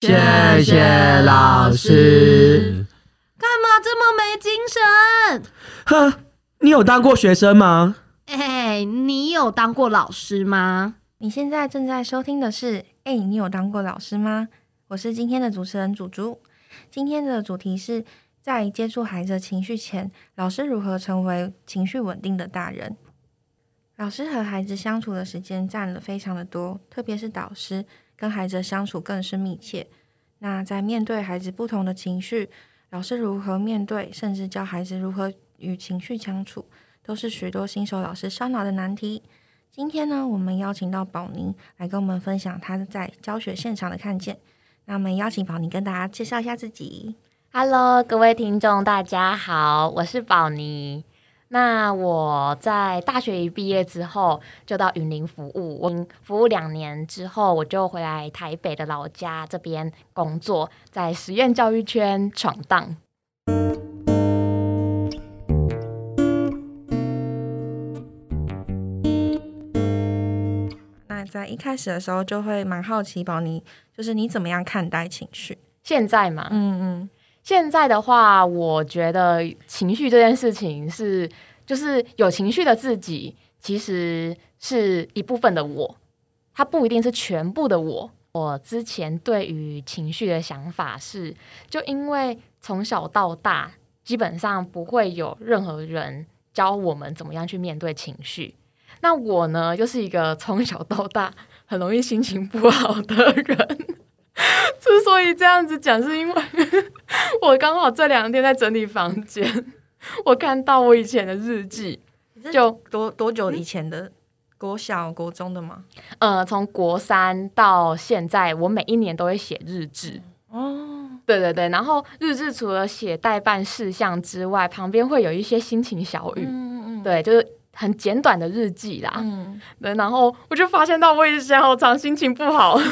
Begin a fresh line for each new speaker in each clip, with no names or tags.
谢谢老师。
干嘛这么没精神？
呵，你有当过学生吗？
哎，你有当过老师吗？
你现在正在收听的是，哎，你有当过老师吗？我是今天的主持人祖祖。今天的主题是在接触孩子的情绪前，老师如何成为情绪稳定的大人。老师和孩子相处的时间占了非常的多，特别是导师。跟孩子相处更是密切。那在面对孩子不同的情绪，老师如何面对，甚至教孩子如何与情绪相处，都是许多新手老师烧脑的难题。今天呢，我们邀请到宝妮来跟我们分享他在教学现场的看见。那我们邀请宝妮跟大家介绍一下自己。
Hello，各位听众，大家好，我是宝妮。那我在大学一毕业之后，就到云林服务。我服务两年之后，我就回来台北的老家这边工作，在实验教育圈闯荡。
那在一开始的时候，就会蛮好奇，宝你就是你怎么样看待情绪？
现在嘛，
嗯嗯。
现在的话，我觉得情绪这件事情是，就是有情绪的自己，其实是一部分的我，它不一定是全部的我。我之前对于情绪的想法是，就因为从小到大，基本上不会有任何人教我们怎么样去面对情绪。那我呢，就是一个从小到大很容易心情不好的人。之所以这样子讲，是因为 我刚好这两天在整理房间，我看到我以前的日记，
就多多久以前的国小、国中的吗？
呃，从国三到现在，我每一年都会写日志。哦，对对对，然后日志除了写代办事项之外，旁边会有一些心情小语。嗯嗯，对，就是。很简短的日记啦，嗯，对，然后我就发现到我以前好常心情不好，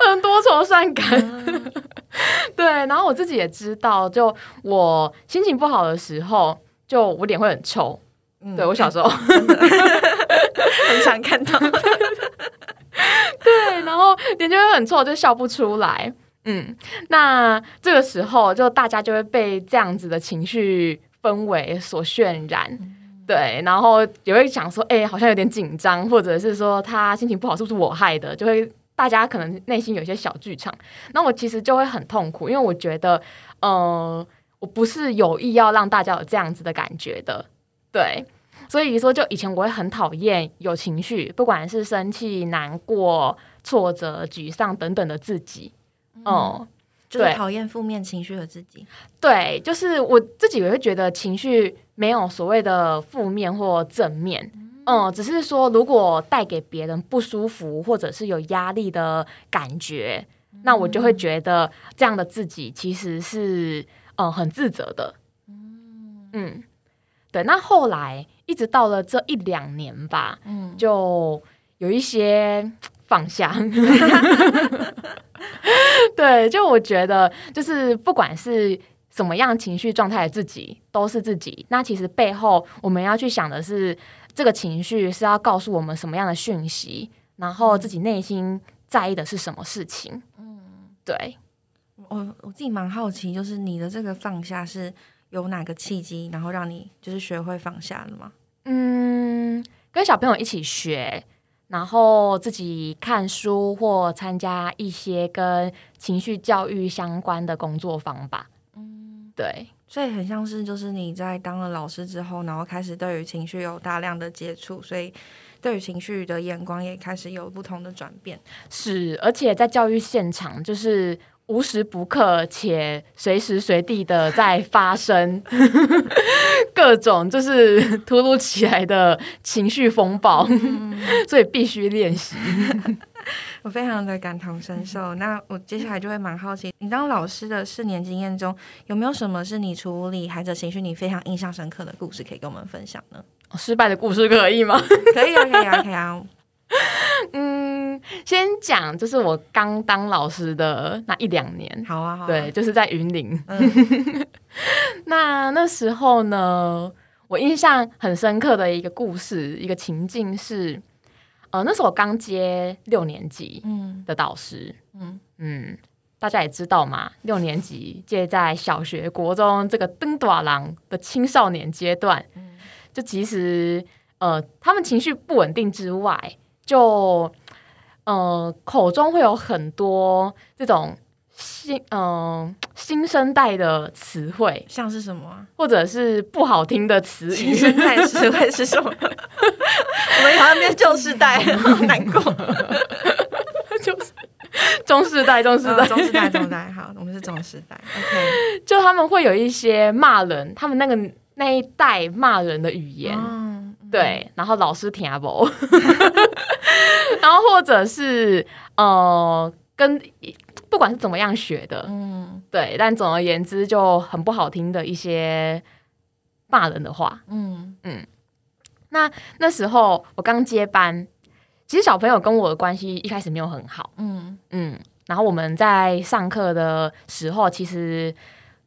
很多愁善感，对，然后我自己也知道，就我心情不好的时候，就我脸会很臭，对我小时候很
常看到，
对，然后脸就会很臭，就笑不出来，嗯，那这个时候就大家就会被这样子的情绪氛围所渲染。对，然后也会想说，哎，好像有点紧张，或者是说他心情不好，是不是我害的？就会大家可能内心有一些小剧场，那我其实就会很痛苦，因为我觉得，呃，我不是有意要让大家有这样子的感觉的，对，所以说就以前我会很讨厌有情绪，不管是生气、难过、挫折、沮丧等等的自己，
哦。就是讨厌负面情绪的自己。
对，就是我自己也会觉得情绪没有所谓的负面或正面，嗯，只是说如果带给别人不舒服或者是有压力的感觉，那我就会觉得这样的自己其实是嗯很自责的。嗯嗯，对。那后来一直到了这一两年吧，嗯，就有一些 放下。对，就我觉得，就是不管是什么样情绪状态的自己，都是自己。那其实背后我们要去想的是，这个情绪是要告诉我们什么样的讯息，然后自己内心在意的是什么事情。嗯，对。
我我自己蛮好奇，就是你的这个放下是有哪个契机，然后让你就是学会放下了吗？
嗯，跟小朋友一起学。然后自己看书或参加一些跟情绪教育相关的工作坊吧。嗯，对，
所以很像是就是你在当了老师之后，然后开始对于情绪有大量的接触，所以对于情绪的眼光也开始有不同的转变。
是，而且在教育现场就是。无时不刻且随时随地的在发生 各种就是突如其来的情绪风暴，所以必须练习。
我非常的感同身受。那我接下来就会蛮好奇，你当老师的四年经验中，有没有什么是你处理孩子情绪你非常印象深刻的故事，可以跟我们分享呢？
失败的故事可以吗？
可以啊，可以啊，可以啊。
嗯，先讲就是我刚当老师的那一两年，
好啊好，
对，就是在云林。那那时候呢，我印象很深刻的一个故事，一个情境是，呃，那时候我刚接六年级
嗯。
的导师，
嗯。
嗯，大家也知道嘛，六年级介在小学、国中这个登短郎的青少年阶段，就其实呃，他们情绪不稳定之外，就呃口中会有很多这种新嗯、呃新生代的词汇，
像是什么啊？
或者是不好听的词语，
新生代词汇是什么？我们好像变旧世代，好难过。
就是中世代、中世代、
嗯中世代，中世代，好，我们是中世代。OK，
就他们会有一些骂人，他们那个那一代骂人的语言，
嗯，
对，然后老师听不，然后或者是呃，跟不管是怎么样学的，
嗯。
对，但总而言之就很不好听的一些骂人的话。
嗯。
那那时候我刚接班，其实小朋友跟我的关系一开始没有很好，
嗯。
嗯，然后我们在上课的时候，其实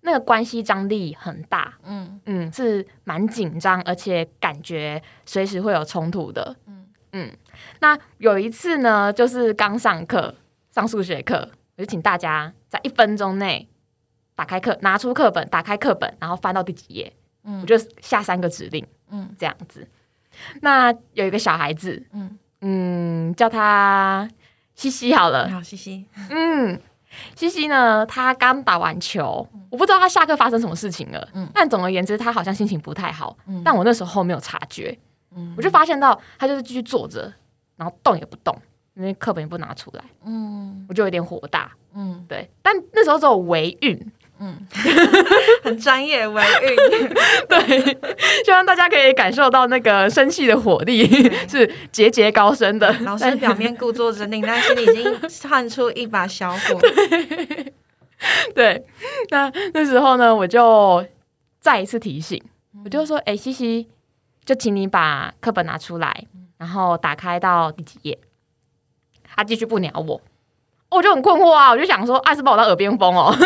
那个关系张力很大，
嗯。
嗯，是蛮紧张，而且感觉随时会有冲突的。
嗯。
嗯那有一次呢，就是刚上课上数学课，我就请大家在一分钟内打开课，拿出课本，打开课本，然后翻到第几页，
嗯。
我就下三个指令，
嗯。
这样子。那有一个小孩子，
嗯，
嗯，叫他西西好了，
好，西西，
嗯，西西呢，他刚打完球，我不知道他下课发生什么事情了。
嗯
但总而言之，他好像心情不太好。
嗯
但我那时候没有察觉，
嗯
我就发现到他就是继续坐着，然后动也不动，因为课本也不拿出来，
嗯
我就有点火大。
嗯
对，但那时候只有维运，
嗯，很专业维运，
对，希望大家可以感受到那个生气的火力是节节高升的。
老师表面故作镇定，但心里已经窜出一把小火。
对，那那时候呢，我就再一次提醒，我就说：“哎、西西，就请你把课本拿出来，然后打开到第几页。”他继续不鸟我，我就很困惑啊，我就想说：“啊，是把我当耳边风哦。”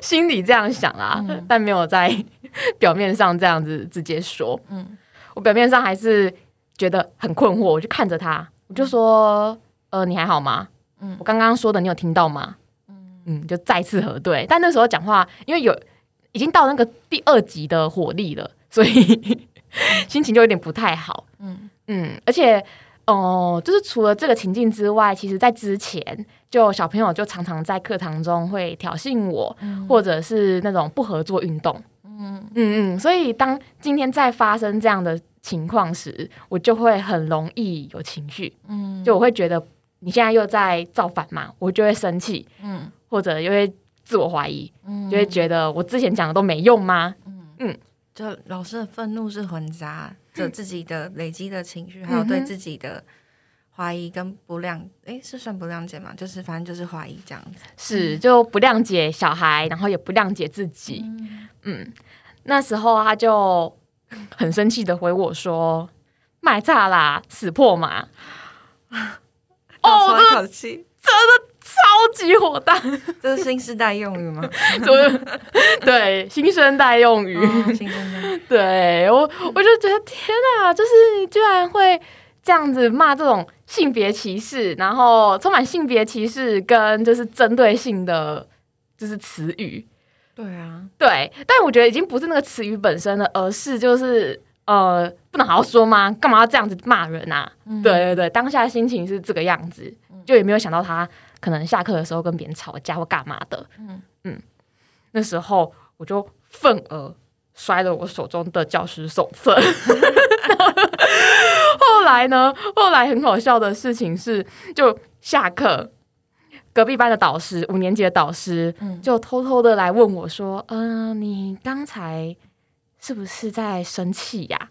心里这样想啊，
嗯
但没有在 表面上这样子直接说。
嗯
我表面上还是觉得很困惑，我就看着他，我就说：“呃，你还好吗？
嗯
我刚刚说的你有听到吗？”
嗯
嗯，就再次核对。但那时候讲话，因为有已经到那个第二集的火力了，所以 心情就有点不太好。
嗯
嗯，而且哦、就是除了这个情境之外，其实在之前，就小朋友就常常在课堂中会挑衅我，
嗯。
或者是那种不合作运动。
嗯。
嗯嗯，所以当今天再发生这样的情况时，我就会很容易有情绪，
嗯。
就我会觉得你现在又在造反嘛，我就会生气，
嗯。
或者又会自我怀疑，
嗯。
就会觉得我之前讲的都没用吗？嗯。
就老师的愤怒是混杂着自己的累积的情绪，还有对自己的怀疑跟不谅，诶，是算不谅解吗？就是反正就是怀疑这样子。
是就不谅解小孩，然后也不谅解自己。嗯，那时候他就很生气的回我说：“卖炸啦，死破马！” 哦，
这
这
口气，
超级火大，
这是新时代用语吗？
就 对新生代用语。
哦新生代，
对我，我就觉得天哪，就是你居然会这样子骂这种性别歧视，然后充满性别歧视跟就是针对性的就是词语。
对啊，
对，但我觉得已经不是那个词语本身了，而是就是呃，不能好好说吗？干嘛要这样子骂人啊？
嗯
对对对，当下心情是这个样子，就也没有想到他可能下课的时候跟别人吵架或干嘛的。
嗯
嗯那时候我就愤而摔了我手中的教师手册。后来呢？后来很好笑的事情是，就下课，隔壁班的导师，五年级的导师，
嗯
就偷偷的来问我说：“嗯、你刚才是不是在生气呀、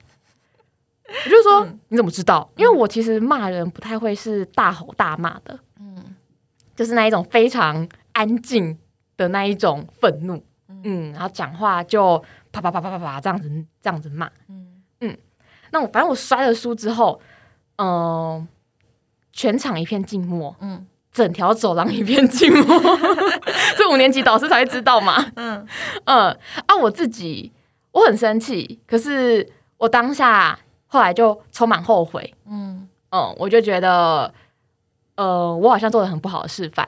我就说：“
嗯
你怎么知道？因为我其实骂人不太会是大吼大骂的，
嗯
就是那一种非常安静的那一种愤怒，嗯，然后讲话就啪啪啪啪啪啪这样子这样子骂。
嗯
那我反正我摔了书之后，嗯、全场一片静默，
嗯
整条走廊一片静默，这五年级导师才会知道嘛。
嗯
嗯啊，我自己我很生气，可是我当下后来就充满后悔。
嗯，
嗯，我就觉得，呃，我好像做了很不好的示范。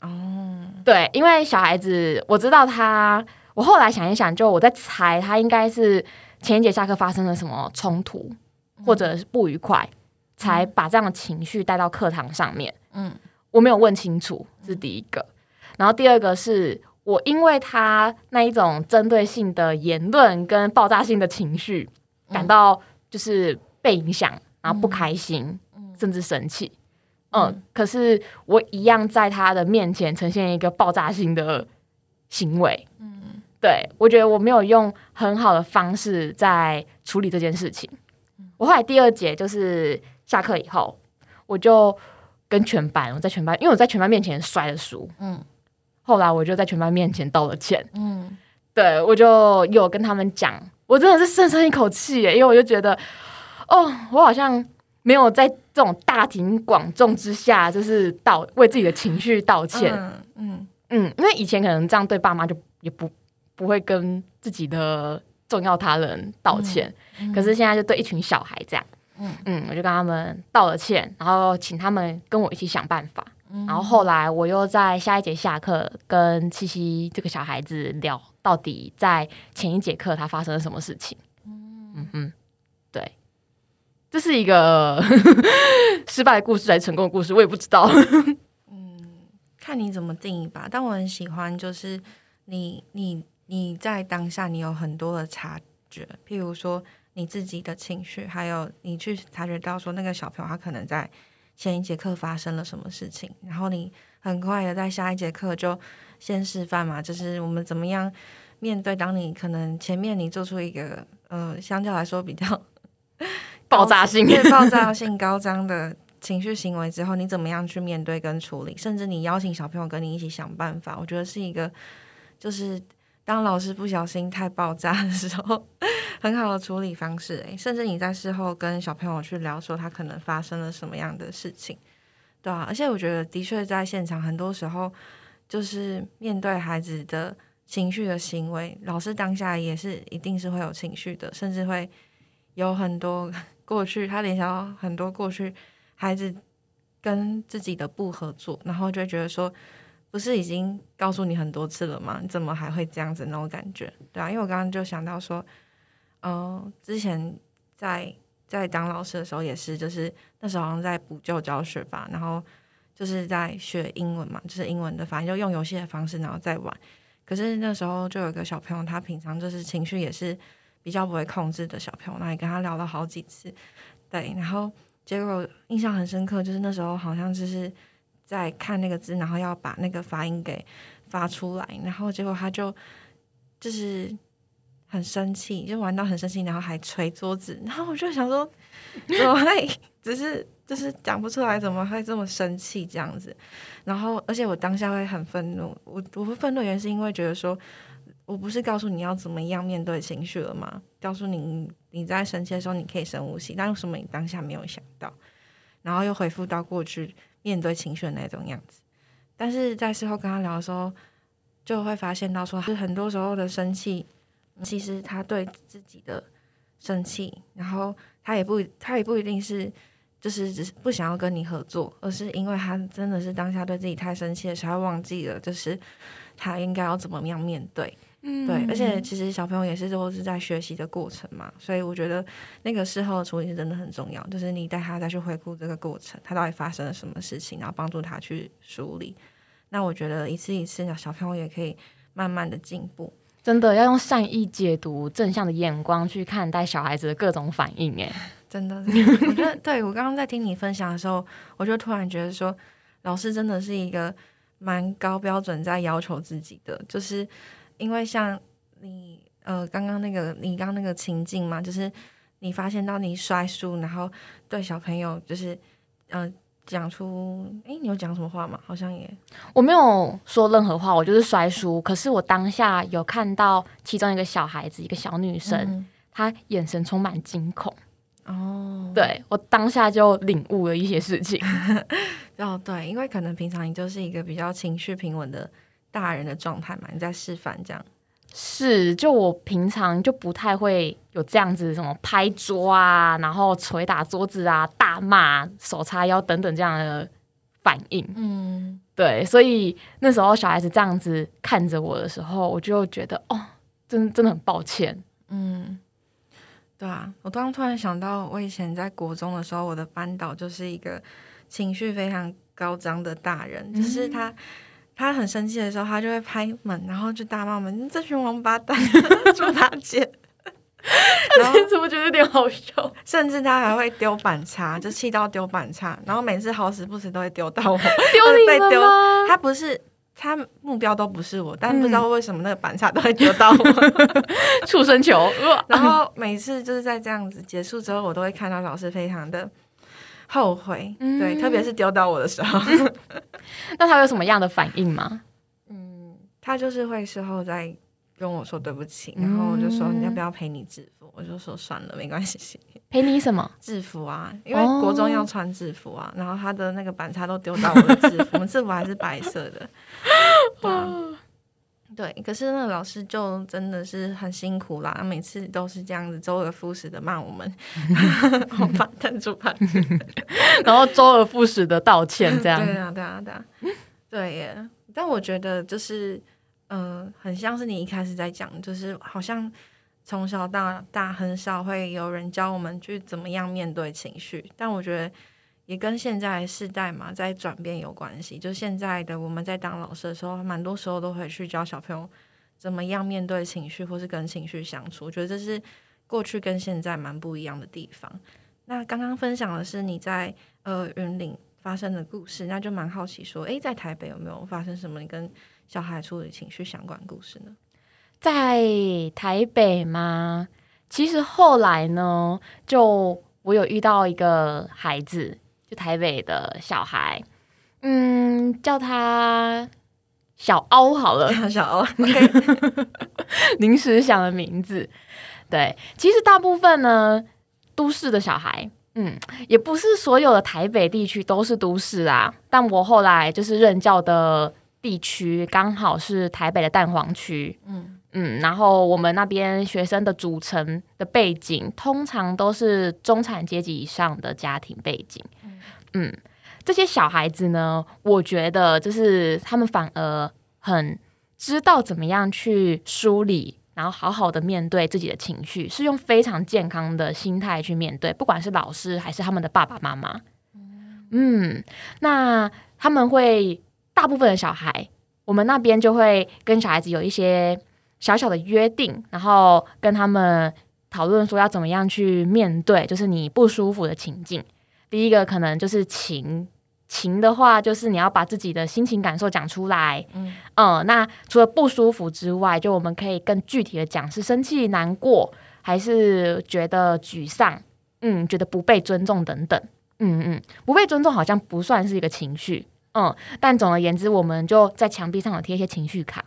哦，
对，因为小孩子，我知道他，我后来想一想，就我在猜，他应该是前一节下课发生了什么冲突，或者是不愉快，才把这样的情绪带到课堂上面。
嗯
我没有问清楚，这是第一个。然后第二个是我因为他那一种针对性的言论跟爆炸性的情绪，感到就是被影响，然后不开心，甚至生气。嗯，可是我一样在他的面前呈现一个爆炸性的行为。嗯，对我觉得我没有用很好的方式在处理这件事情。我后来第二节就是下课以后，我就跟全班，我在全班，因为我在全班面前摔了书，
嗯
后来我就在全班面前道了歉。
嗯
对我就有跟他们讲，我真的是深深一口气耶，因为我就觉得，哦，我好像没有在这种大庭广众之下，就是道为自己的情绪道歉。
嗯嗯。
嗯，因为以前可能这样对爸妈就也不不会跟自己的重要他人道歉，可是现在就对一群小孩这样，
嗯。
嗯，我就跟他们道了歉，然后请他们跟我一起想办法。然后后来我又在下一节下课跟七七这个小孩子聊，到底在前一节课他发生了什么事情。嗯。哼，对，这是一个 失败的故事还是成功的故事，我也不知道。
嗯看你怎么定义吧。但我很喜欢，就是你你你在当下你有很多的察觉，譬如说你自己的情绪，还有你去察觉到说那个小朋友他可能在前一节课发生了什么事情，然后你很快的在下一节课就先示范嘛，就是我们怎么样面对，当你可能前面你做出一个呃相较来说比较
爆炸性
爆炸性高涨的情绪行为之后，你怎么样去面对跟处理？甚至你邀请小朋友跟你一起想办法，我觉得是一个就是当老师不小心太爆炸的时候，很好的处理方式。诶，甚至你在事后跟小朋友去聊说他可能发生了什么样的事情，对啊，而且我觉得的确在现场很多时候就是面对孩子的情绪的行为，老师当下也是一定是会有情绪的，甚至会有很多过去他联想到很多过去孩子跟自己的不合作，然后就觉得说，不是已经告诉你很多次了吗？你怎么还会这样子那种感觉？对啊，因为我刚刚就想到说，呃，之前在在当老师的时候也是，就是那时候好像在补救教学吧，然后就是在学英文嘛，就是英文的，反正就用游戏的方式，然后再玩。可是那时候就有一个小朋友，他平常就是情绪也是比较不会控制的小朋友，那也跟他聊了好几次，对，然后结果印象很深刻，就是那时候好像就是在看那个字，然后要把那个发音给发出来，然后结果他就就是很生气，就玩到很生气，然后还捶桌子，然后我就想说，怎么会只是就是讲不出来，怎么会这么生气这样子？然后而且我当下会很愤怒，我我会愤怒原因是因为觉得说。我不是告诉你要怎么样面对情绪了吗？告诉你你在生气的时候你可以深呼吸，但为什么你当下没有想到？然后又回复到过去面对情绪的那种样子。但是在事后跟他聊的时候，就会发现到说，是很多时候的生气，其实他对自己的生气，然后他也不他也不一定是就是只是不想要跟你合作，而是因为他真的是当下对自己太生气的时候，忘记了就是他应该要怎么样面对。对，而且其实小朋友也是都是在学习的过程嘛，所以我觉得那个事后的处理是真的很重要，就是你带他再去回顾这个过程，他到底发生了什么事情，然后帮助他去梳理。那我觉得一次一次，小朋友也可以慢慢的进步。
真的要用善意解读、正向的眼光去看待小孩子的各种反应，哎，
真的，我觉得对我刚刚在听你分享的时候，我就突然觉得说，老师真的是一个蛮高标准在要求自己的，就是。因为像你呃刚刚那个你刚刚那个情境嘛，就是你发现到你摔书，然后对小朋友就是呃讲出，诶，你有讲什么话吗？好像也
我没有说任何话，我就是摔书。可是我当下有看到其中一个小孩子，一个小女生，她眼神充满惊恐。
哦，
对我当下就领悟了一些事情。
哦，对，因为可能平常你就是一个比较情绪平稳的。大人的状态嘛，你在示范这样。
是，就我平常就不太会有这样子什么拍桌啊，然后捶打桌子啊、大骂、手叉腰等等这样的反应。
嗯，
对，所以那时候小孩子这样子看着我的时候，我就觉得哦，真真的很抱歉。
嗯，对啊，我刚刚突然想到，我以前在国中的时候，我的班导就是一个情绪非常高涨的大人，就是他。他很生气的时候，他就会拍门，然后就大骂我们：“这群王八蛋，猪八戒！”
然后怎么觉得有点好笑？
甚至他还会丢板擦，就气到丢板擦，然后每次好死不死都会丢到我，
丢你们吗？
他不是，他目标都不是我，但不知道为什么那个板擦都会丢到我，
畜生球。
然后每次就是在这样子结束之后，我都会看到老师非常的。后悔，对，特别是丢到我的时候，
那他有什么样的反应吗？
嗯，他就是会事后再跟我说对不起，然后我就说你要不要陪你制服？我就说算了，没关系。
陪你什么
制服啊？因为国中要穿制服啊，然后他的那个板擦都丢到我的制服，我们制服还是白色的。对，可是那个老师就真的是很辛苦啦，每次都是这样子周而复始的骂我们，我把弹住吧，
然后周而复始的道歉，这样。
对啊，对啊，对啊，对耶。但我觉得就是，嗯，很像是你一开始在讲，就是好像从小到大很少会有人教我们去怎么样面对情绪，但我觉得。也跟现在世代嘛在转变有关系。就现在的我们在当老师的时候，蛮多时候都会去教小朋友怎么样面对情绪，或是跟情绪相处。我觉得这是过去跟现在蛮不一样的地方。那刚刚分享的是你在呃云岭发生的故事，那就蛮好奇说，诶，在台北有没有发生什么你跟小孩处理情绪相关故事呢？
在台北吗？其实后来呢，就我有遇到一个孩子。就台北的小孩，嗯，叫他小凹好了，
小凹，
临时想的名字。对，其实大部分呢，都市的小孩，嗯，也不是所有的台北地区都是都市啊。但我后来就是任教的地区，刚好是台北的蛋黄区，嗯。嗯，然后我们那边学生的组成的背景，通常都是中产阶级以上的家庭背景。嗯，这些小孩子呢，我觉得就是他们反而很知道怎么样去梳理，然后好好的面对自己的情绪，是用非常健康的心态去面对，不管是老师还是他们的爸爸妈妈。嗯，那他们会大部分的小孩，我们那边就会跟小孩子有一些。小小的约定，然后跟他们讨论说要怎么样去面对，就是你不舒服的情境。第一个可能就是情情的话，就是你要把自己的心情感受讲出来。嗯，嗯，那除了不舒服之外，就我们可以更具体的讲，是生气、难过，还是觉得沮丧？嗯，觉得不被尊重等等。嗯嗯，不被尊重好像不算是一个情绪。嗯，但总而言之，我们就在墙壁上有贴一些情绪卡。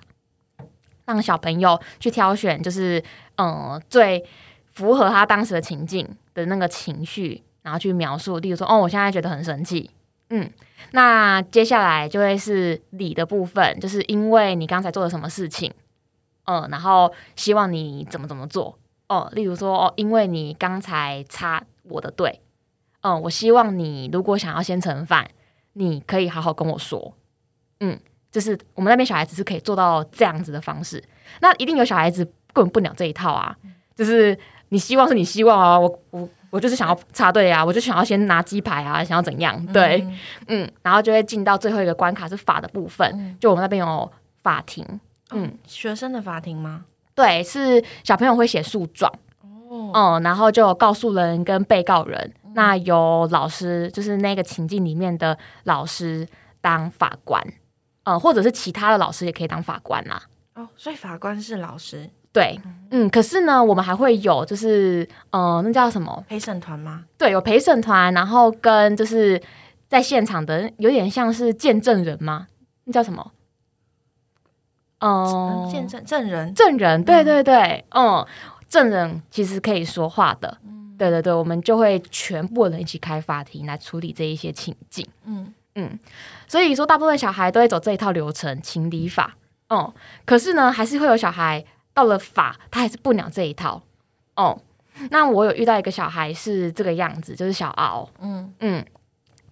让小朋友去挑选，就是嗯最符合他当时的情境的那个情绪，然后去描述。例如说，哦，我现在觉得很生气，嗯，那接下来就会是理的部分，就是因为你刚才做了什么事情，嗯，然后希望你怎么怎么做，哦，例如说，哦，因为你刚才插我的队，嗯，我希望你如果想要先盛饭，你可以好好跟我说，嗯。就是我们那边小孩子是可以做到这样子的方式，那一定有小孩子根本不鸟这一套啊！就是你希望是你希望啊，我我我就是想要插队啊，我就想要先拿鸡排啊，想要怎样？对，嗯，然后就会进到最后一个关卡是法的部分，就我们那边有法庭，
嗯，学生的法庭吗？
对，是小朋友会写诉状，哦，嗯，然后就告诉人跟被告人，那有老师就是那个情境里面的老师当法官。呃，或者是其他的老师也可以当法官啦。
哦，所以法官是老师。
对，嗯，可是呢，我们还会有就是，呃，那叫什么
陪审团吗？
对，有陪审团，然后跟就是在现场的有点像是见证人吗？那叫什么？
哦，见证证人，
证人，对对对，嗯，证人其实可以说话的。对对对，我们就会全部人一起开法庭来处理这一些情境。嗯。嗯，所以说大部分小孩都会走这一套流程情理法，嗯，可是呢，还是会有小孩到了法，他还是不鸟这一套。哦，那我有遇到一个小孩是这个样子，就是小敖。
嗯
嗯，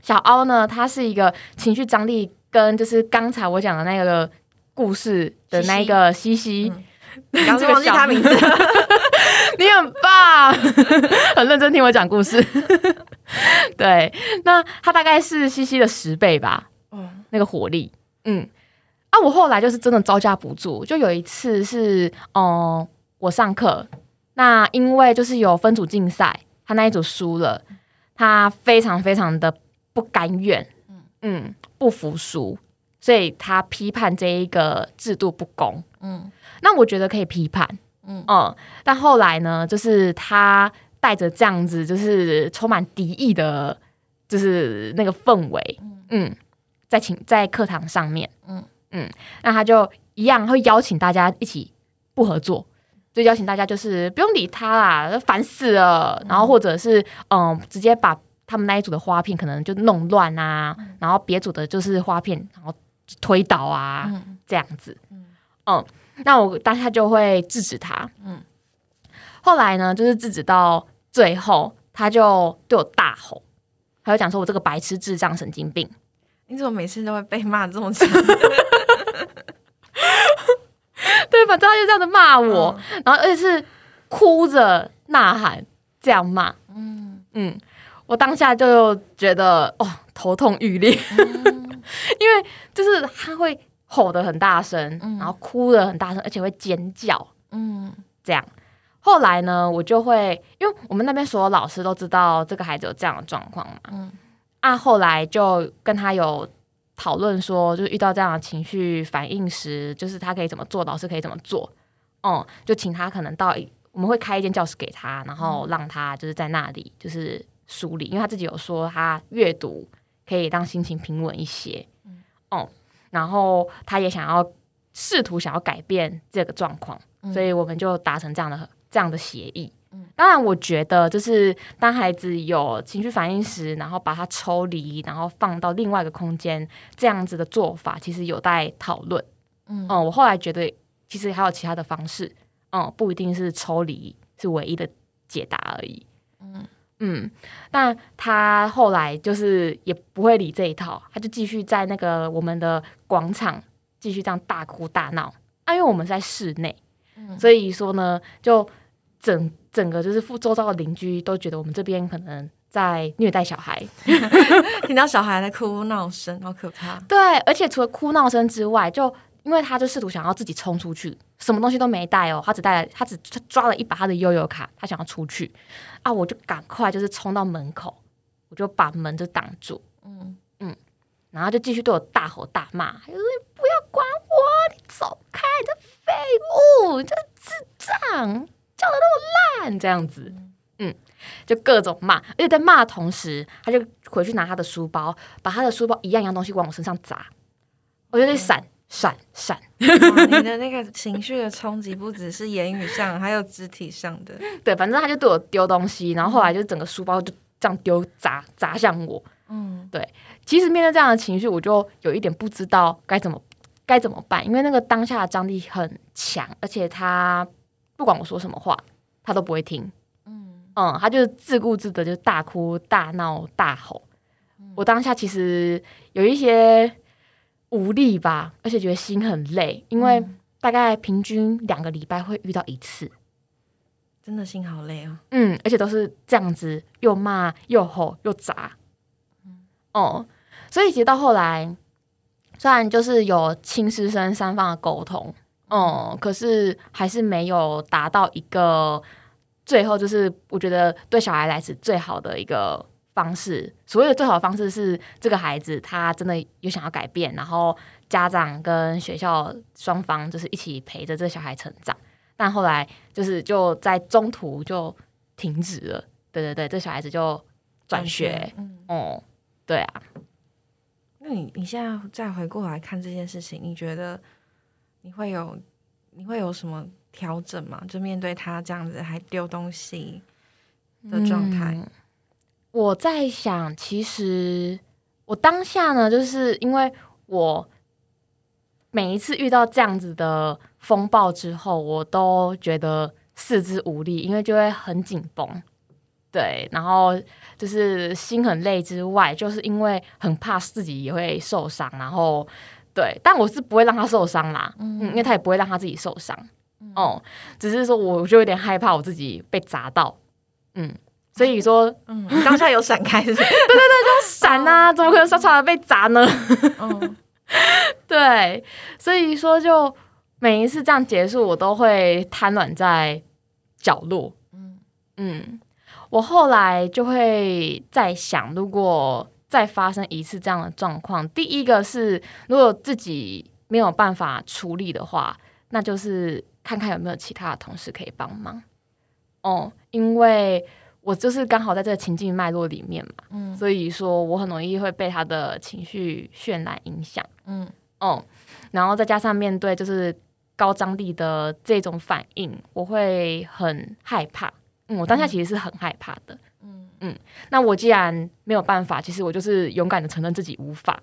小敖呢，他是一个情绪张力跟就是刚才我讲的那个故事的那个西西，
嗯 你刚刚忘记他名字
你很棒，很认真听我讲故事。对，那他大概是西西的十倍吧，
哦，
那个火力。嗯，啊，我后来就是真的招架不住，就有一次是，哦、我上课，那因为就是有分组竞赛，他那一组输了，他非常非常的不甘愿，嗯不服输，所以他批判这一个制度不公。
嗯
那我觉得可以批判，
嗯
嗯但后来呢，就是他带着这样子，就是充满敌意的，就是那个氛围，嗯，在请在课堂上面，嗯
嗯
嗯，那他就一样会邀请大家一起不合作，就邀请大家就是不用理他啦，烦死了，然后或者是嗯，直接把他们那一组的花片可能就弄乱啊，然后别组的就是花片，然后推倒啊，
嗯
这样子。嗯，那我当下就会制止他。嗯，后来呢，就是制止到最后，他就对我大吼，他就讲说我这个白痴、智障、神经病。
你怎么每次都会被骂这么惨？
对，反正他就这样子骂我，然后而且是哭着呐喊这样骂。
嗯。
嗯，我当下就觉得哦，头痛欲裂，因为就是他会吼得很大声，
嗯。
然后哭得很大声，而且会尖叫。
嗯。
这样。后来呢，我就会，因为我们那边所有老师都知道这个孩子有这样的状况嘛，
嗯。
啊，后来就跟他有讨论说，就是遇到这样的情绪反应时，就是他可以怎么做，老师可以怎么做，嗯，就请他可能到一，我们会开一间教室给他，然后让他就是在那里就是梳理，因为他自己有说他阅读可以让心情平稳一些，嗯，然后他也想要试图想要改变这个状况。所以我们就达成这样的这样的协议。当然，我觉得就是当孩子有情绪反应时，然后把它抽离，然后放到另外一个空间，这样子的做法其实有待讨论。
嗯
嗯，我后来觉得其实还有其他的方式，嗯，不一定是抽离是唯一的解答而已。嗯嗯，但他后来就是也不会理这一套，他就继续在那个我们的广场继续这样大哭大闹。啊，因为我们是在室内，所以说呢，就整整个就是附周遭的邻居都觉得我们这边可能在虐待小孩。
听到小孩的哭闹声，好可怕。
对，而且除了哭闹声之外，就因为他就试图想要自己冲出去，什么东西都没带哦，他只带了他只抓了一把他的悠悠卡，他想要出去啊，我就赶快就是冲到门口，我就把门就挡住，
嗯
嗯，然后就继续对我大吼大骂，他就说你不要管我，你走开，你这废物，你这智障，叫的那么烂，这样子，嗯，就各种骂，而且在骂的同时，他就回去拿他的书包，把他的书包一样一样东西往我身上砸，我就在闪闪闪，
你的那个情绪的冲击不只是言语上，还有肢体上的。
对，反正他就对我丢东西，然后后来就整个书包就这样丢砸砸向我。
嗯对
其实面对这样的情绪，我就有一点不知道该怎么该怎么办，因为那个当下的张力很强，而且他不管我说什么话，他都不会听。
嗯
嗯，他就自顾自的就大哭大闹大吼。我当下其实有一些无力吧，而且觉得心很累，因为大概平均两个礼拜会遇到一次。
真的心好累哦。
嗯，而且都是这样子，又骂又吼又砸。哦，所以其实到后来，虽然就是有亲师生三方的沟通，哦、可是还是没有达到一个最后就是我觉得对小孩来是最好的一个方式。所谓的最好的方式是，这个孩子他真的有想要改变，然后家长跟学校双方就是一起陪着这小孩成长。但后来就是就在中途就停止了，对对对，这小孩子就转学，
嗯，
哦、对啊，
那你你现在再回过来看这件事情，你觉得你会有你会有什么调整吗？就面对他这样子还丢东西的状态，
我在想，其实我当下呢，就是因为我每一次遇到这样子的风暴之后，我都觉得四肢无力，因为就会很紧绷。对，然后就是心很累之外，就是因为很怕自己也会受伤，然后对，但我是不会让他受伤啦，嗯，因为他也不会让他自己受伤，哦，只是说我就有点害怕我自己被砸到，嗯，所以说，
嗯，你当下有闪开是不是？
对对对，就闪啊，怎么可能稍稍被砸呢？嗯，对，所以说就每一次这样结束，我都会瘫软在角落，嗯嗯。我后来就会在想，如果再发生一次这样的状况，第一个是如果自己没有办法处理的话，那就是看看有没有其他的同事可以帮忙。哦，因为我就是刚好在这个情境脉络里面嘛，嗯，所以说我很容易会被他的情绪渲染影响，嗯，哦，然后再加上面对就是高张力的这种反应，我会很害怕。嗯，我当下其实是很害怕的。嗯嗯，那我既然没有办法，其实我就是勇敢的承认自己无法。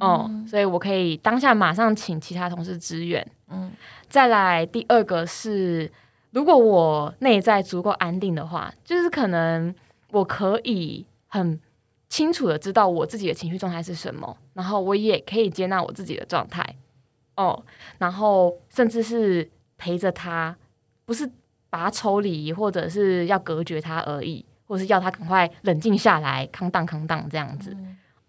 哦，所以我可以当下马上请其他同事支援。嗯，再来第二个是，如果我内在足够安定的话，就是可能我可以很清楚的知道我自己的情绪状态是什么，然后我也可以接纳我自己的状态。哦，然后甚至是陪着他，不是。把他抽离，或者是要隔绝他而已，或是要他赶快冷静下来，康荡康荡这样子，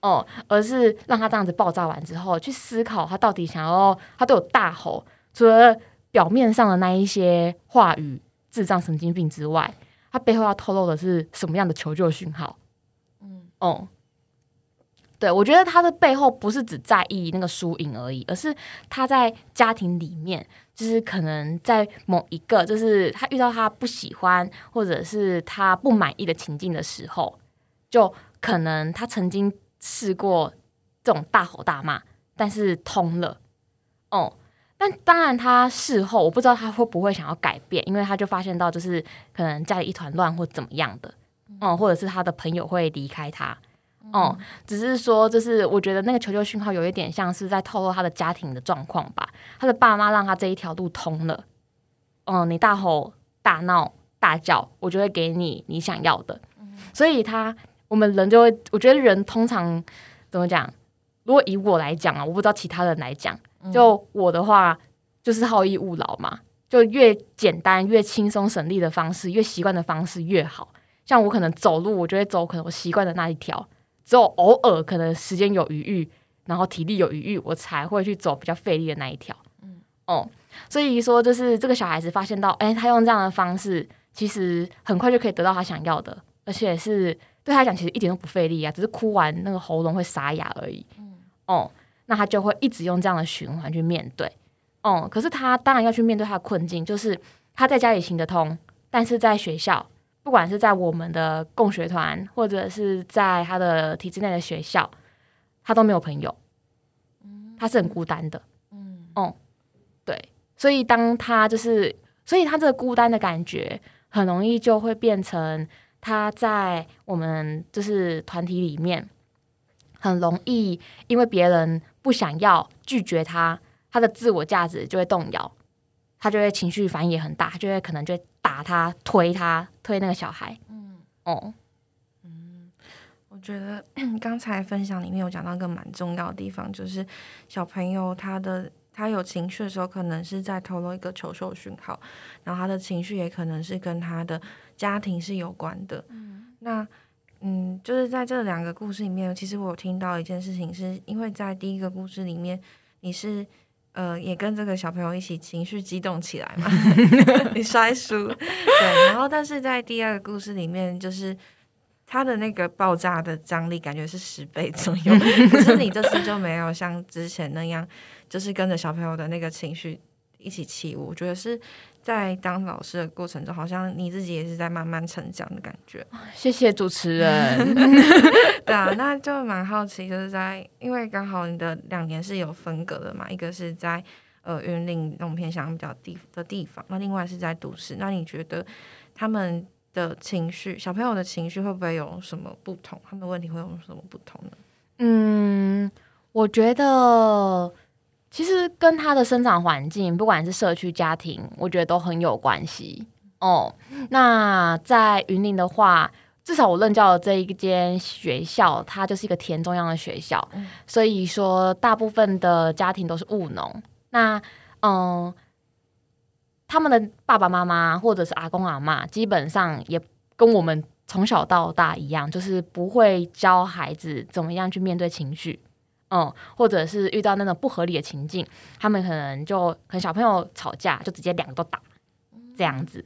哦，而是让他这样子爆炸完之后，去思考他到底想要，他对我大吼，除了表面上的那一些话语，智障神经病之外，他背后要透露的是什么样的求救讯号？嗯，哦。对，我觉得他的背后不是只在意那个输赢而已，而是他在家庭里面，就是可能在某一个，就是他遇到他不喜欢或者是他不满意的情境的时候，就可能他曾经试过这种大吼大骂，但是通了，哦，但当然他事后我不知道他会不会想要改变，因为他就发现到就是可能家里一团乱或怎么样的，哦，或者是他的朋友会离开他。哦，只是说，就是我觉得那个求救讯号有一点像是在透露他的家庭的状况吧。他的爸妈让他这一条路通了，嗯，你大吼大闹大叫，我就会给你你想要的。所以他我们人就会，我觉得人通常怎么讲？如果以我来讲啊，我不知道其他人来讲，就我的话就是好逸恶劳嘛，就越简单越轻松省力的方式，越习惯的方式越好。像我可能走路，我就会走可能我习惯的那一条。只有偶尔可能时间有余裕，然后体力有余裕，我才会去走比较费力的那一条。嗯，哦，所以说就是这个小孩子发现到，哎，他用这样的方式，其实很快就可以得到他想要的，而且是对他讲其实一点都不费力啊，只是哭完那个喉咙会沙哑而已。嗯，哦，那他就会一直用这样的循环去面对。哦，可是他当然要去面对他的困境，就是他在家里行得通，但是在学校。不管是在我们的共学团，或者是在他的体制内的学校，他都没有朋友，他是很孤单的，嗯，哦，对，所以当他就是，所以他这个孤单的感觉，很容易就会变成他在我们就是团体里面，很容易因为别人不想要拒绝他，他的自我价值就会动摇。他就会情绪反应也很大，他就会可能就打他、推他、推那个小孩。嗯，哦，
嗯，我觉得 刚才分享里面有讲到一个蛮重要的地方，就是小朋友他的他有情绪的时候，可能是在透露一个求救讯号，然后他的情绪也可能是跟他的家庭是有关的。嗯，那嗯，就是在这两个故事里面，其实我有听到一件事情，是因为在第一个故事里面，你是。呃，也跟这个小朋友一起情绪激动起来嘛？你摔书，对。然后，但是在第二个故事里面，就是他的那个爆炸的张力感觉是十倍左右，可是你这次就没有像之前那样，就是跟着小朋友的那个情绪一起起舞。我觉得是在当老师的过程中，好像你自己也是在慢慢成长的感觉。
谢谢主持人。
对啊，那就蛮好奇，就是在因为刚好你的两年是有分隔的嘛，一个是在呃云林那种偏乡比较地的地方，那另外是在都市。那你觉得他们的情绪，小朋友的情绪会不会有什么不同？他们问题会有什么不同呢？
嗯，我觉得其实跟他的生长环境，不管是社区、家庭，我觉得都很有关系哦。那在云林的话，至少我任教的这一间学校，它就是一个田中央的学校，所以说大部分的家庭都是务农。那嗯，他们的爸爸妈妈或者是阿公阿妈，基本上也跟我们从小到大一样，就是不会教孩子怎么样去面对情绪。嗯，或者是遇到那种不合理的情境，他们可能就可能小朋友吵架，就直接两个都打，这样子。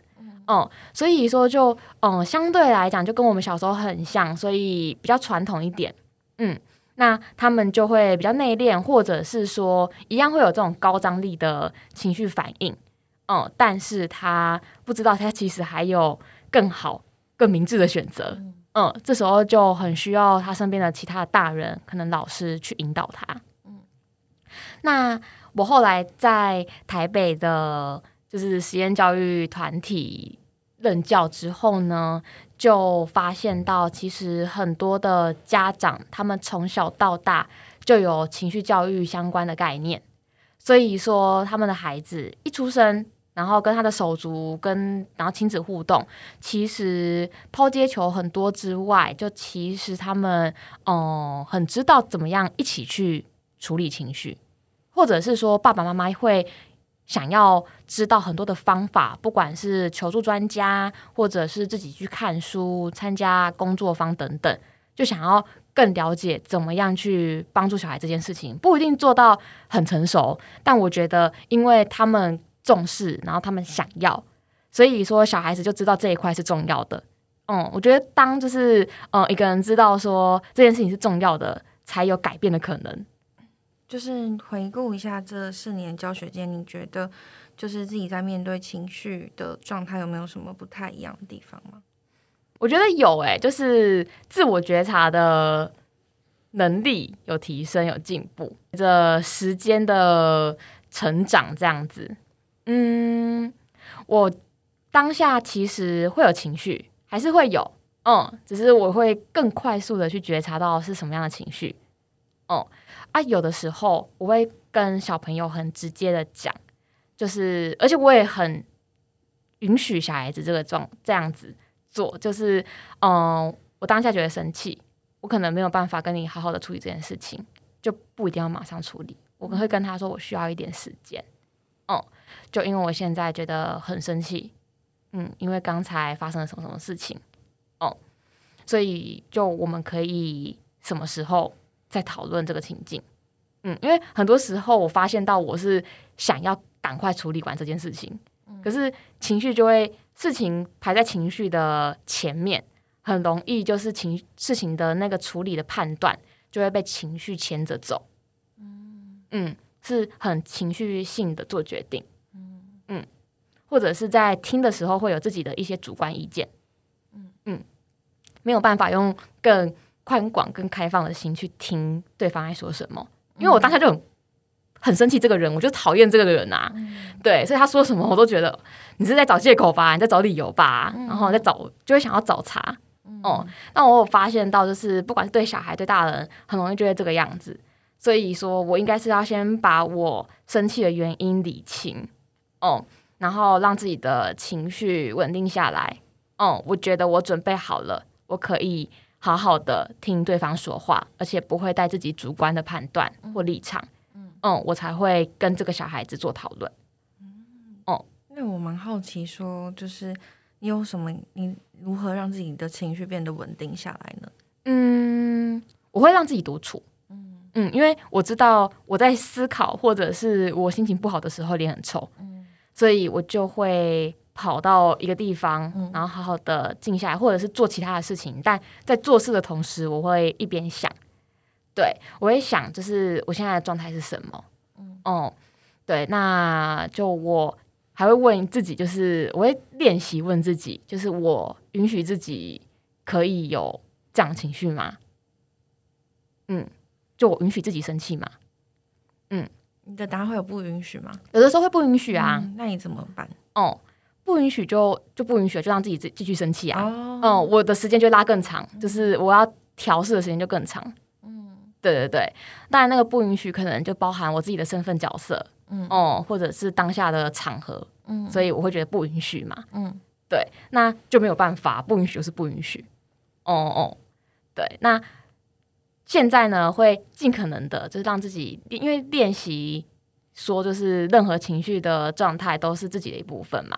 嗯，所以说就嗯，相对来讲就跟我们小时候很像，所以比较传统一点。嗯，那他们就会比较内敛，或者是说一样会有这种高张力的情绪反应。嗯，但是他不知道他其实还有更好、更明智的选择。嗯，这时候就很需要他身边的其他的大人，可能老师去引导他。嗯，那我后来在台北的，就是实验教育团体任教之后呢，就发现到其实很多的家长，他们从小到大就有情绪教育相关的概念，所以说他们的孩子一出生。然后跟他的手足跟然后亲子互动，其实抛接球很多之外，就其实他们哦很知道怎么样一起去处理情绪，或者是说爸爸妈妈会想要知道很多的方法，不管是求助专家，或者是自己去看书、参加工作坊等等，就想要更了解怎么样去帮助小孩这件事情，不一定做到很成熟，但我觉得因为他们。重视，然后他们想要，所以说小孩子就知道这一块是重要的。嗯，我觉得当就是嗯一个人知道说这件事情是重要的，才有改变的可能。
就是回顾一下这四年教学间，你觉得就是自己在面对情绪的状态有没有什么不太一样的地方吗？
我觉得有诶，就是自我觉察的能力有提升，有进步，随着时间的成长这样子。嗯，我当下其实会有情绪，还是会有，嗯，只是我会更快速的去觉察到是什么样的情绪，哦，啊，有的时候我会跟小朋友很直接的讲，就是，而且我也很允许小孩子这个状这样子做，就是，嗯，我当下觉得生气，我可能没有办法跟你好好的处理这件事情，就不一定要马上处理，我会跟他说我需要一点时间，哦。就因为我现在觉得很生气，嗯，因为刚才发生了什么什么事情，哦，所以就我们可以什么时候再讨论这个情境，嗯，因为很多时候我发现到我是想要赶快处理完这件事情，可是情绪就会事情排在情绪的前面，很容易就是情事情的那个处理的判断就会被情绪牵着走，嗯嗯，是很情绪性的做决定。嗯，或者是在听的时候会有自己的一些主观意见，嗯。嗯，没有办法用更宽广、更开放的心去听对方在说什么，因为我当下就很很生气，这个人我就讨厌这个人啊，对，所以他说什么我都觉得你是在找借口吧，你在找理由吧，然后在找就会想要找茬，哦，那我有发现到就是不管是对小孩对大人，很容易就会这个样子，所以说我应该是要先把我生气的原因理清。哦，然后让自己的情绪稳定下来。哦，我觉得我准备好了，我可以好好的听对方说话，而且不会带自己主观的判断或立场。嗯，我才会跟这个小孩子做讨论。
哦，那我蛮好奇，说就是你有什么，你如何让自己的情绪变得稳定下来呢？
嗯，我会让自己独处。嗯嗯，因为我知道我在思考，或者是我心情不好的时候，脸很臭。所以我就会跑到一个地方，然后好好的静下来，或者是做其他的事情。但在做事的同时，我会一边想，对我会想，就是我现在的状态是什么？嗯，哦，对，那就我还会问自己，就是我会练习问自己，就是我允许自己可以有这样情绪吗？嗯，就我允许自己生气吗？
嗯。你的答案会有不允许吗？
有的时候会不允许啊，
那你怎么办？
哦，不允许就就不允许，就让自己继继续生气啊。哦，我的时间就拉更长，就是我要调试的时间就更长。嗯对对对，当然那个不允许可能就包含我自己的身份角色，
嗯
哦、或者是当下的场合，
嗯
所以我会觉得不允许嘛。
嗯
对，那就没有办法，不允许就是不允许。哦哦，对，那现在呢，会尽可能的，就是让自己，因为练习说，就是任何情绪的状态都是自己的一部分嘛，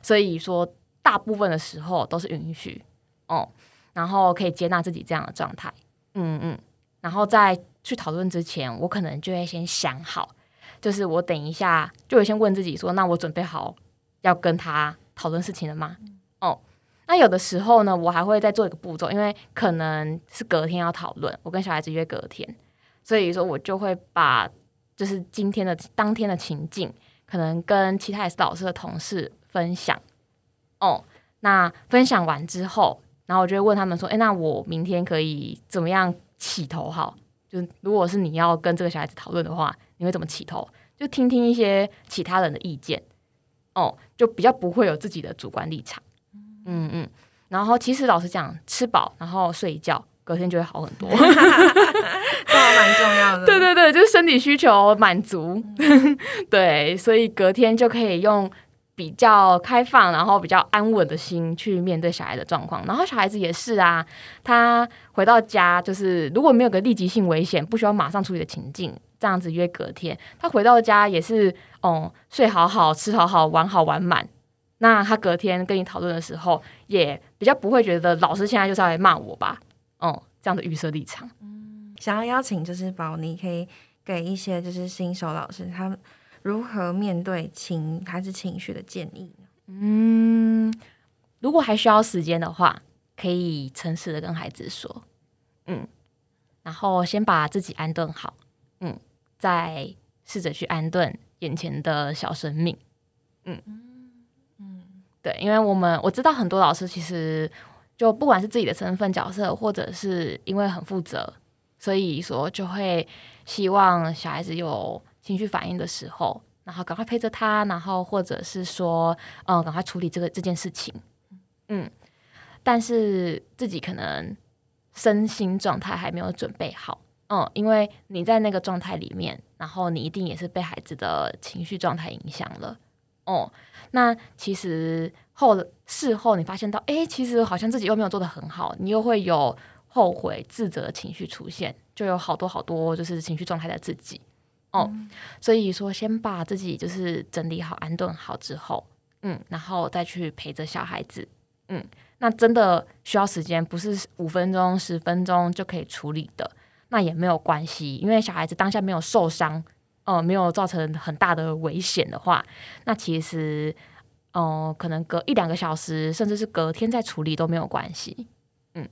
所以说大部分的时候都是允许哦，然后可以接纳自己这样的状态，嗯嗯，然后在去讨论之前，我可能就会先想好，就是我等一下就会先问自己说，那我准备好要跟他讨论事情了吗？那有的时候呢，我还会再做一个步骤，因为可能是隔天要讨论，我跟小孩子约隔天，所以说我就会把就是今天的当天的情境，可能跟其他 S 老师的同事分享。哦，那分享完之后，然后我就会问他们说：“诶，那我明天可以怎么样起头好？就如果是你要跟这个小孩子讨论的话，你会怎么起头？就听听一些其他人的意见。哦，就比较不会有自己的主观立场。嗯嗯。然后其实老实讲，吃饱然后睡一觉，隔天就会好很多。
这还蛮重要的。
对对对，就是身体需求满足，对，所以隔天就可以用比较开放，然后比较安稳的心去面对小孩的状况。然后小孩子也是啊，他回到家就是如果没有个立即性危险，不需要马上处理的情境，这样子约隔天，他回到家也是哦，睡好好，吃好好，玩好玩满。那他隔天跟你讨论的时候，也比较不会觉得老师现在就是要来骂我吧？哦，这样的预设立场。
嗯想要邀请就是宝妮，可以给一些就是新手老师他们如何面对情孩子情绪的建议呢？
嗯，如果还需要时间的话，可以诚实的跟孩子说，嗯，然后先把自己安顿好，嗯，再试着去安顿眼前的小生命，嗯嗯，对，因为我们我知道很多老师其实就不管是自己的身份角色，或者是因为很负责，所以说就会希望小孩子有情绪反应的时候，然后赶快陪着他，然后或者是说，嗯、赶快处理这个这件事情，嗯，但是自己可能身心状态还没有准备好，嗯，因为你在那个状态里面，然后你一定也是被孩子的情绪状态影响了，哦、那其实后事后你发现到，哎，其实好像自己又没有做得很好，你又会有后悔、自责的情绪出现，就有好多好多就是情绪状态的自己。哦，所以说先把自己就是整理好、安顿好之后，嗯，然后再去陪着小孩子，嗯，那真的需要时间，不是五分钟、十分钟就可以处理的，那也没有关系，因为小孩子当下没有受伤，呃，没有造成很大的危险的话，那其实，哦、可能隔一两个小时，甚至是隔天再处理都没有关系。
嗯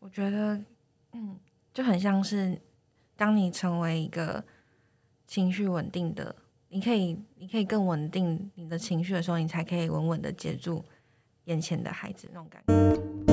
我觉得，嗯，就很像是当你成为一个情绪稳定的，你可以，你可以更稳定你的情绪的时候，你才可以稳稳的接住眼前的孩子那种感觉。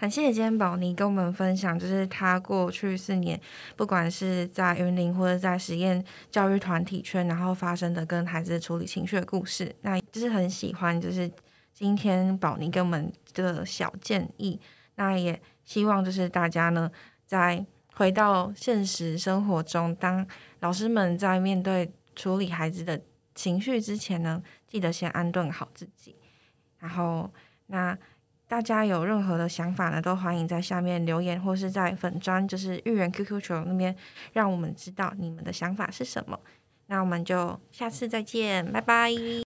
很谢谢今天宝妮跟我们分享，就是她过去四年，不管是在云林或者在实验教育团体圈，然后发生的跟孩子处理情绪的故事。那就是很喜欢，就是今天宝妮给我们的小建议。那也希望就是大家呢，在回到现实生活中，当老师们在面对处理孩子的情绪之前呢，记得先安顿好自己。然后，那大家有任何的想法呢，都欢迎在下面留言，或是在粉砖，就是育园 QQ 球那边，让我们知道你们的想法是什么。那我们就下次再见，拜拜。